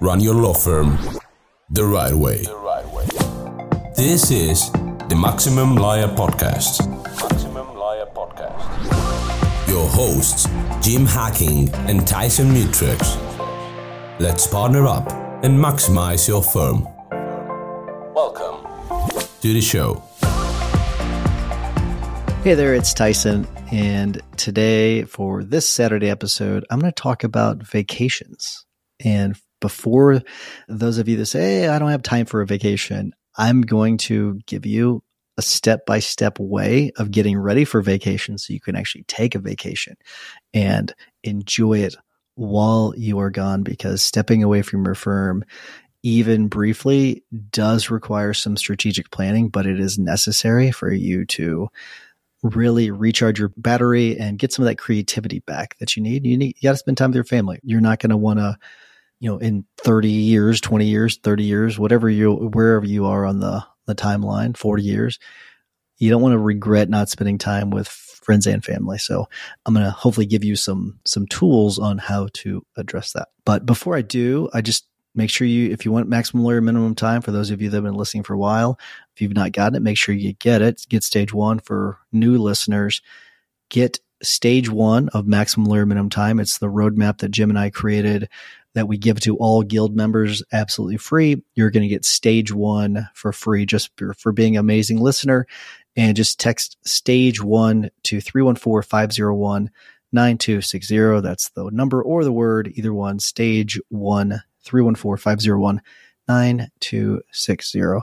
run your law firm the right way. This is the Maximum Lawyer Podcast. Maximum Lawyer Podcast. Your hosts, Jim Hacking and Tyson Mutrux. Let's partner up and maximize your firm. Welcome to the show. Hey there, it's Tyson. And today, for this Saturday episode, I'm going to talk about vacations. And before those of you that say, hey, I don't have time for a vacation, I'm going to give you a step by step way of getting ready for vacation so you can actually take a vacation and enjoy it while you are gone because stepping away from your firm even briefly does require some strategic planning but it is necessary for you to really recharge your battery and get some of that creativity back that you need. You need you got to spend time with your family. You're not going to want to you know, in 30 years, 20 years, 30 years, whatever you, wherever you are on the, the timeline, 40 years, you don't want to regret not spending time with friends and family. So I'm going to hopefully give you some, some tools on how to address that. But before I do, I just make sure you, if you want maximum lawyer minimum time, for those of you that have been listening for a while, if you've not gotten it, make sure you get it. Get stage one for new listeners. Get stage one of maximum lawyer minimum time. It's the roadmap that Jim and I created that we give to all guild members absolutely free. You're going to get stage one for free just for, for being an amazing listener. And just text stage one to 314 501 9260. That's the number or the word, either one, stage one, 314 501 9260. I'm going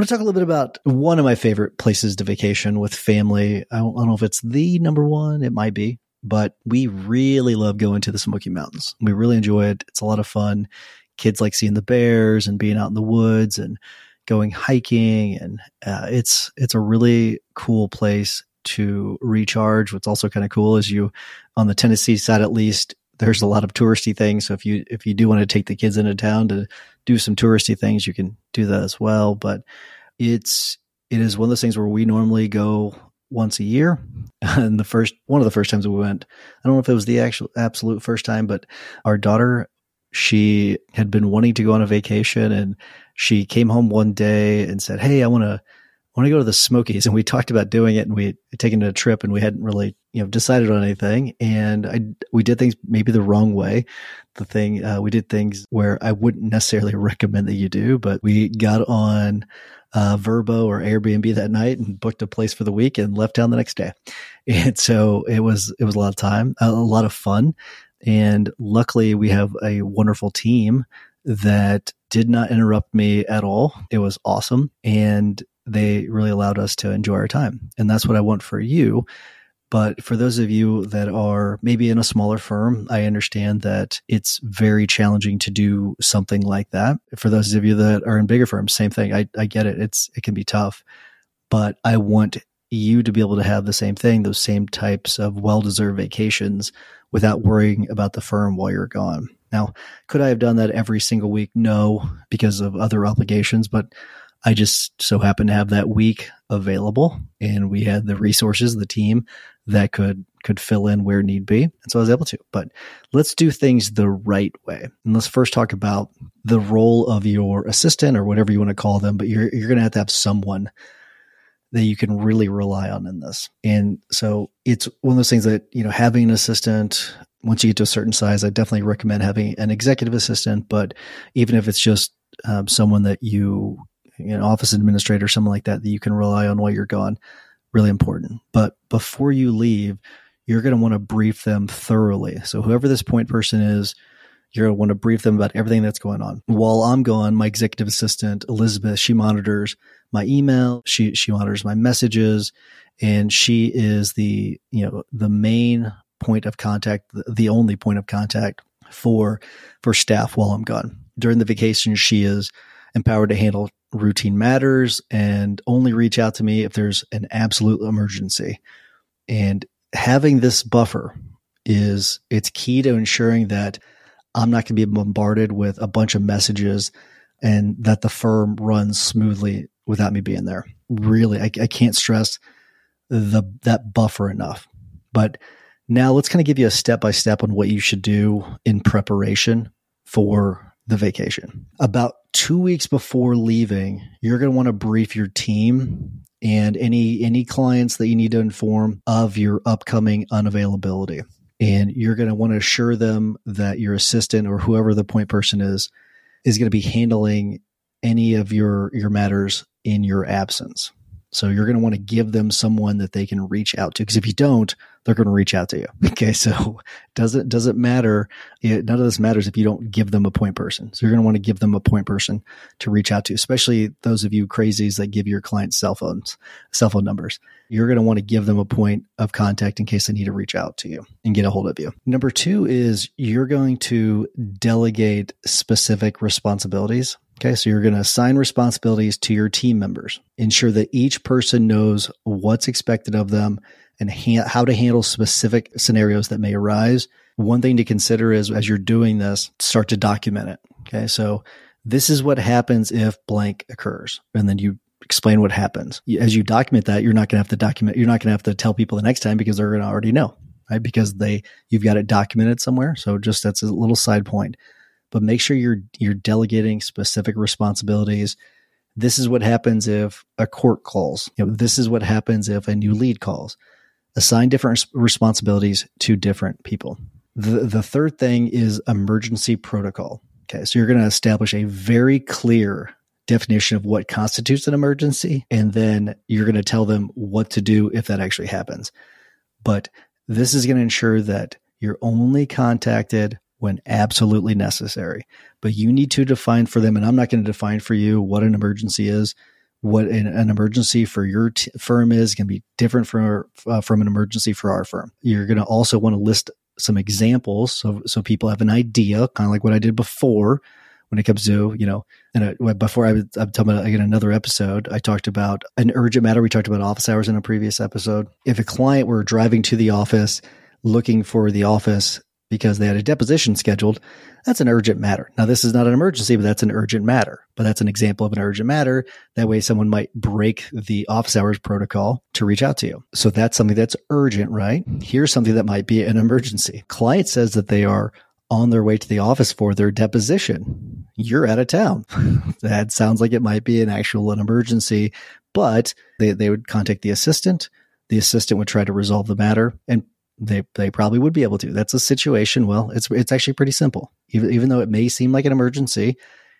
to talk a little bit about one of my favorite places to vacation with family. I don't, I don't know if it's the number one, it might be but we really love going to the Smoky Mountains. We really enjoy it. It's a lot of fun. Kids like seeing the bears and being out in the woods and going hiking, and uh, it's it's a really cool place to recharge. What's also kind of cool is you on the Tennessee side, at least, there's a lot of touristy things. So if you if you do want to take the kids into town to do some touristy things, you can do that as well. But it's it is one of those things where we normally go once a year. And the first one of the first times we went, I don't know if it was the actual absolute first time, but our daughter, she had been wanting to go on a vacation and she came home one day and said, Hey, I want to want to go to the Smokies. And we talked about doing it and we had taken a trip and we hadn't really, you know, decided on anything. And I, we did things maybe the wrong way. The thing, uh, we did things where I wouldn't necessarily recommend that you do, but we got on uh, Vrbo or Airbnb that night and booked a place for the week and left town the next day. And so it was it was a lot of time, a lot of fun, and luckily we have a wonderful team that did not interrupt me at all. It was awesome, and they really allowed us to enjoy our time. And that's what I want for you but for those of you that are maybe in a smaller firm, I understand that it's very challenging to do something like that. For those of you that are in bigger firms, same thing. I, I get it. It's it can be tough, but I want you to be able to have the same thing, those same types of well deserved vacations without worrying about the firm while you're gone. Now, could I have done that every single week? No, because of other obligations, but I just so happened to have that week available and we had the resources, the team that could could fill in where need be. And so I was able to. But let's do things the right way. And let's first talk about the role of your assistant or whatever you want to call them, but you're you're gonna have to have someone that you can really rely on in this. And so it's one of those things that, you know, having an assistant, once you get to a certain size, I definitely recommend having an executive assistant, but even if it's just um, someone that you know, office administrator, something like that, that you can rely on while you're gone. Really important. But before you leave, you're going to want to brief them thoroughly. So whoever this point person is, you're going to want to brief them about everything that's going on. While I'm gone, my executive assistant, Elizabeth, she monitors my email. She, she monitors my messages and she is the, you know, the main point of contact, the only point of contact for, for staff while I'm gone. During the vacation, she is empowered to handle routine matters and only reach out to me if there's an absolute emergency. And having this buffer is it's key to ensuring that I'm not going to be bombarded with a bunch of messages and that the firm runs smoothly without me being there. Really, I, I can't stress the that buffer enough. But now let's kind of give you a step by step on what you should do in preparation for the vacation. About two weeks before leaving, you're going to want to brief your team and any any clients that you need to inform of your upcoming unavailability. And you're going to want to assure them that your assistant or whoever the point person is is going to be handling any of your your matters in your absence. So you're going to want to give them someone that they can reach out to because if you don't, they're going to reach out to you. Okay, so doesn't doesn't matter. It, none of this matters if you don't give them a point person. So you're going to want to give them a point person to reach out to, especially those of you crazies that give your clients cell phones, cell phone numbers. You're going to want to give them a point of contact in case they need to reach out to you and get a hold of you. Number two is you're going to delegate specific responsibilities Okay, so you're going to assign responsibilities to your team members. Ensure that each person knows what's expected of them and ha- how to handle specific scenarios that may arise. One thing to consider is as you're doing this, start to document it. Okay, so this is what happens if blank occurs. And then you explain what happens. As you document that, you're not going to have to document, you're not going to have to tell people the next time because they're going to already know, right? Because they, you've got it documented somewhere. So just that's a little side point but make sure you're you're delegating specific responsibilities. This is what happens if a court calls. You know, this is what happens if a new lead calls. Assign different responsibilities to different people. The the third thing is emergency protocol. Okay, so you're going to establish a very clear definition of what constitutes an emergency, and then you're going to tell them what to do if that actually happens. But this is going to ensure that you're only contacted when absolutely necessary. But you need to define for them, and I'm not going to define for you what an emergency is. What an, an emergency for your t- firm is going to be different from uh, from an emergency for our firm. You're going to also want to list some examples so so people have an idea, kind of like what I did before when it comes to you know and uh, before I was I'm talking about again another episode I talked about an urgent matter we talked about office hours in a previous episode if a client were driving to the office looking for the office because they had a deposition scheduled, that's an urgent matter. Now, this is not an emergency, but that's an urgent matter. But that's an example of an urgent matter. That way, someone might break the office hours protocol to reach out to you. So that's something that's urgent, right? Here's something that might be an emergency. Client says that they are on their way to the office for their deposition. You're out of town. that sounds like it might be an actual an emergency, but they, they would contact the assistant. The assistant would try to resolve the matter and they they probably would be able to. That's a situation. Well, it's it's actually pretty simple. Even even though it may seem like an emergency,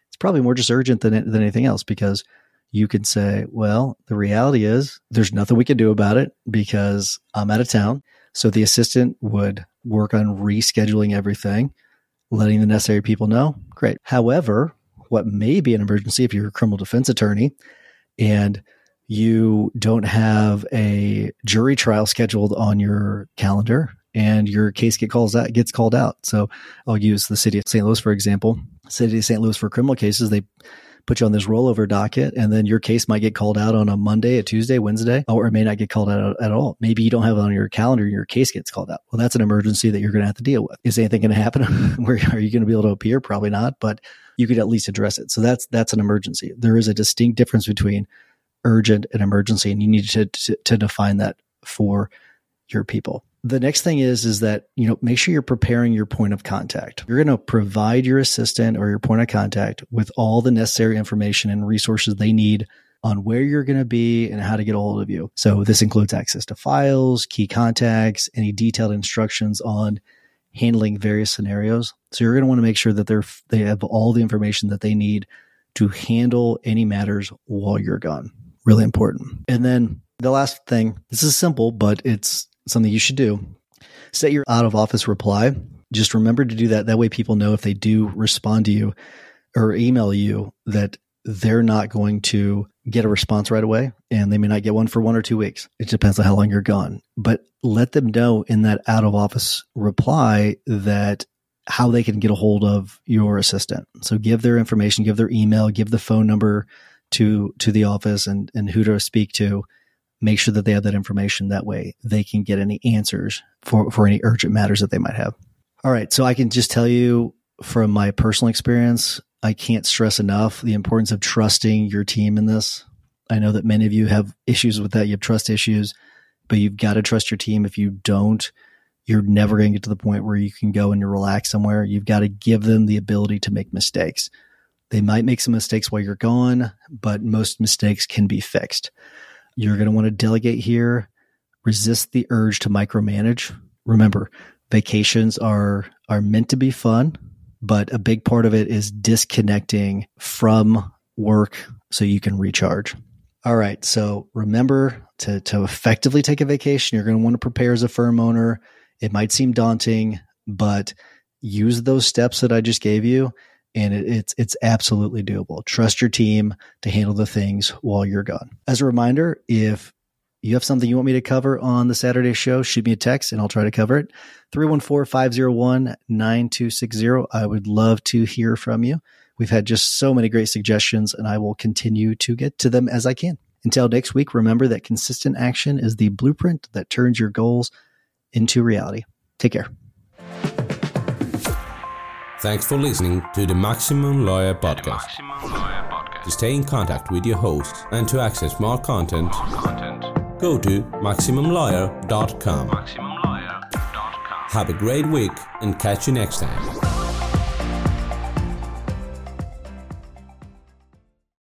it's probably more just urgent than than anything else because you could say, well, the reality is there's nothing we can do about it because I'm out of town. So the assistant would work on rescheduling everything, letting the necessary people know. Great. However, what may be an emergency if you're a criminal defense attorney and you don't have a jury trial scheduled on your calendar and your case get calls out, gets called out. So I'll use the city of St. Louis, for example. City of St. Louis for criminal cases, they put you on this rollover docket and then your case might get called out on a Monday, a Tuesday, Wednesday, or it may not get called out at all. Maybe you don't have it on your calendar, your case gets called out. Well, that's an emergency that you're going to have to deal with. Is anything going to happen? Where are you going to be able to appear? Probably not, but you could at least address it. So that's that's an emergency. There is a distinct difference between urgent and emergency, and you need to, to, to define that for your people. The next thing is is that you know make sure you're preparing your point of contact. You're going to provide your assistant or your point of contact with all the necessary information and resources they need on where you're going to be and how to get a hold of you. So this includes access to files, key contacts, any detailed instructions on handling various scenarios. So you're going to want to make sure that they're they have all the information that they need to handle any matters while you're gone really important. And then the last thing, this is simple, but it's something you should do. Set your out of office reply. Just remember to do that. That way people know if they do respond to you or email you that they're not going to get a response right away and they may not get one for one or two weeks. It depends on how long you're gone. But let them know in that out of office reply that how they can get a hold of your assistant. So give their information, give their email, give the phone number, to to the office and and who to speak to make sure that they have that information that way they can get any answers for for any urgent matters that they might have all right so i can just tell you from my personal experience i can't stress enough the importance of trusting your team in this i know that many of you have issues with that you have trust issues but you've got to trust your team if you don't you're never going to get to the point where you can go and you relax somewhere. You've got to give them the ability to make mistakes. They might make some mistakes while you're gone, but most mistakes can be fixed. You're going to want to delegate here, resist the urge to micromanage. Remember, vacations are are meant to be fun, but a big part of it is disconnecting from work so you can recharge. All right, so remember to to effectively take a vacation, you're going to want to prepare as a firm owner. It might seem daunting, but use those steps that I just gave you and it, it's it's absolutely doable. Trust your team to handle the things while you're gone. As a reminder, if you have something you want me to cover on the Saturday show, shoot me a text and I'll try to cover it. 314-501-9260. I would love to hear from you. We've had just so many great suggestions and I will continue to get to them as I can. Until next week, remember that consistent action is the blueprint that turns your goals into reality. Take care. Thanks for listening to the Maximum Lawyer Podcast. Maximum Lawyer Podcast. To stay in contact with your host and to access more content, more content. go to MaximumLawyer.com. MaximumLawyer.com. Have a great week and catch you next time.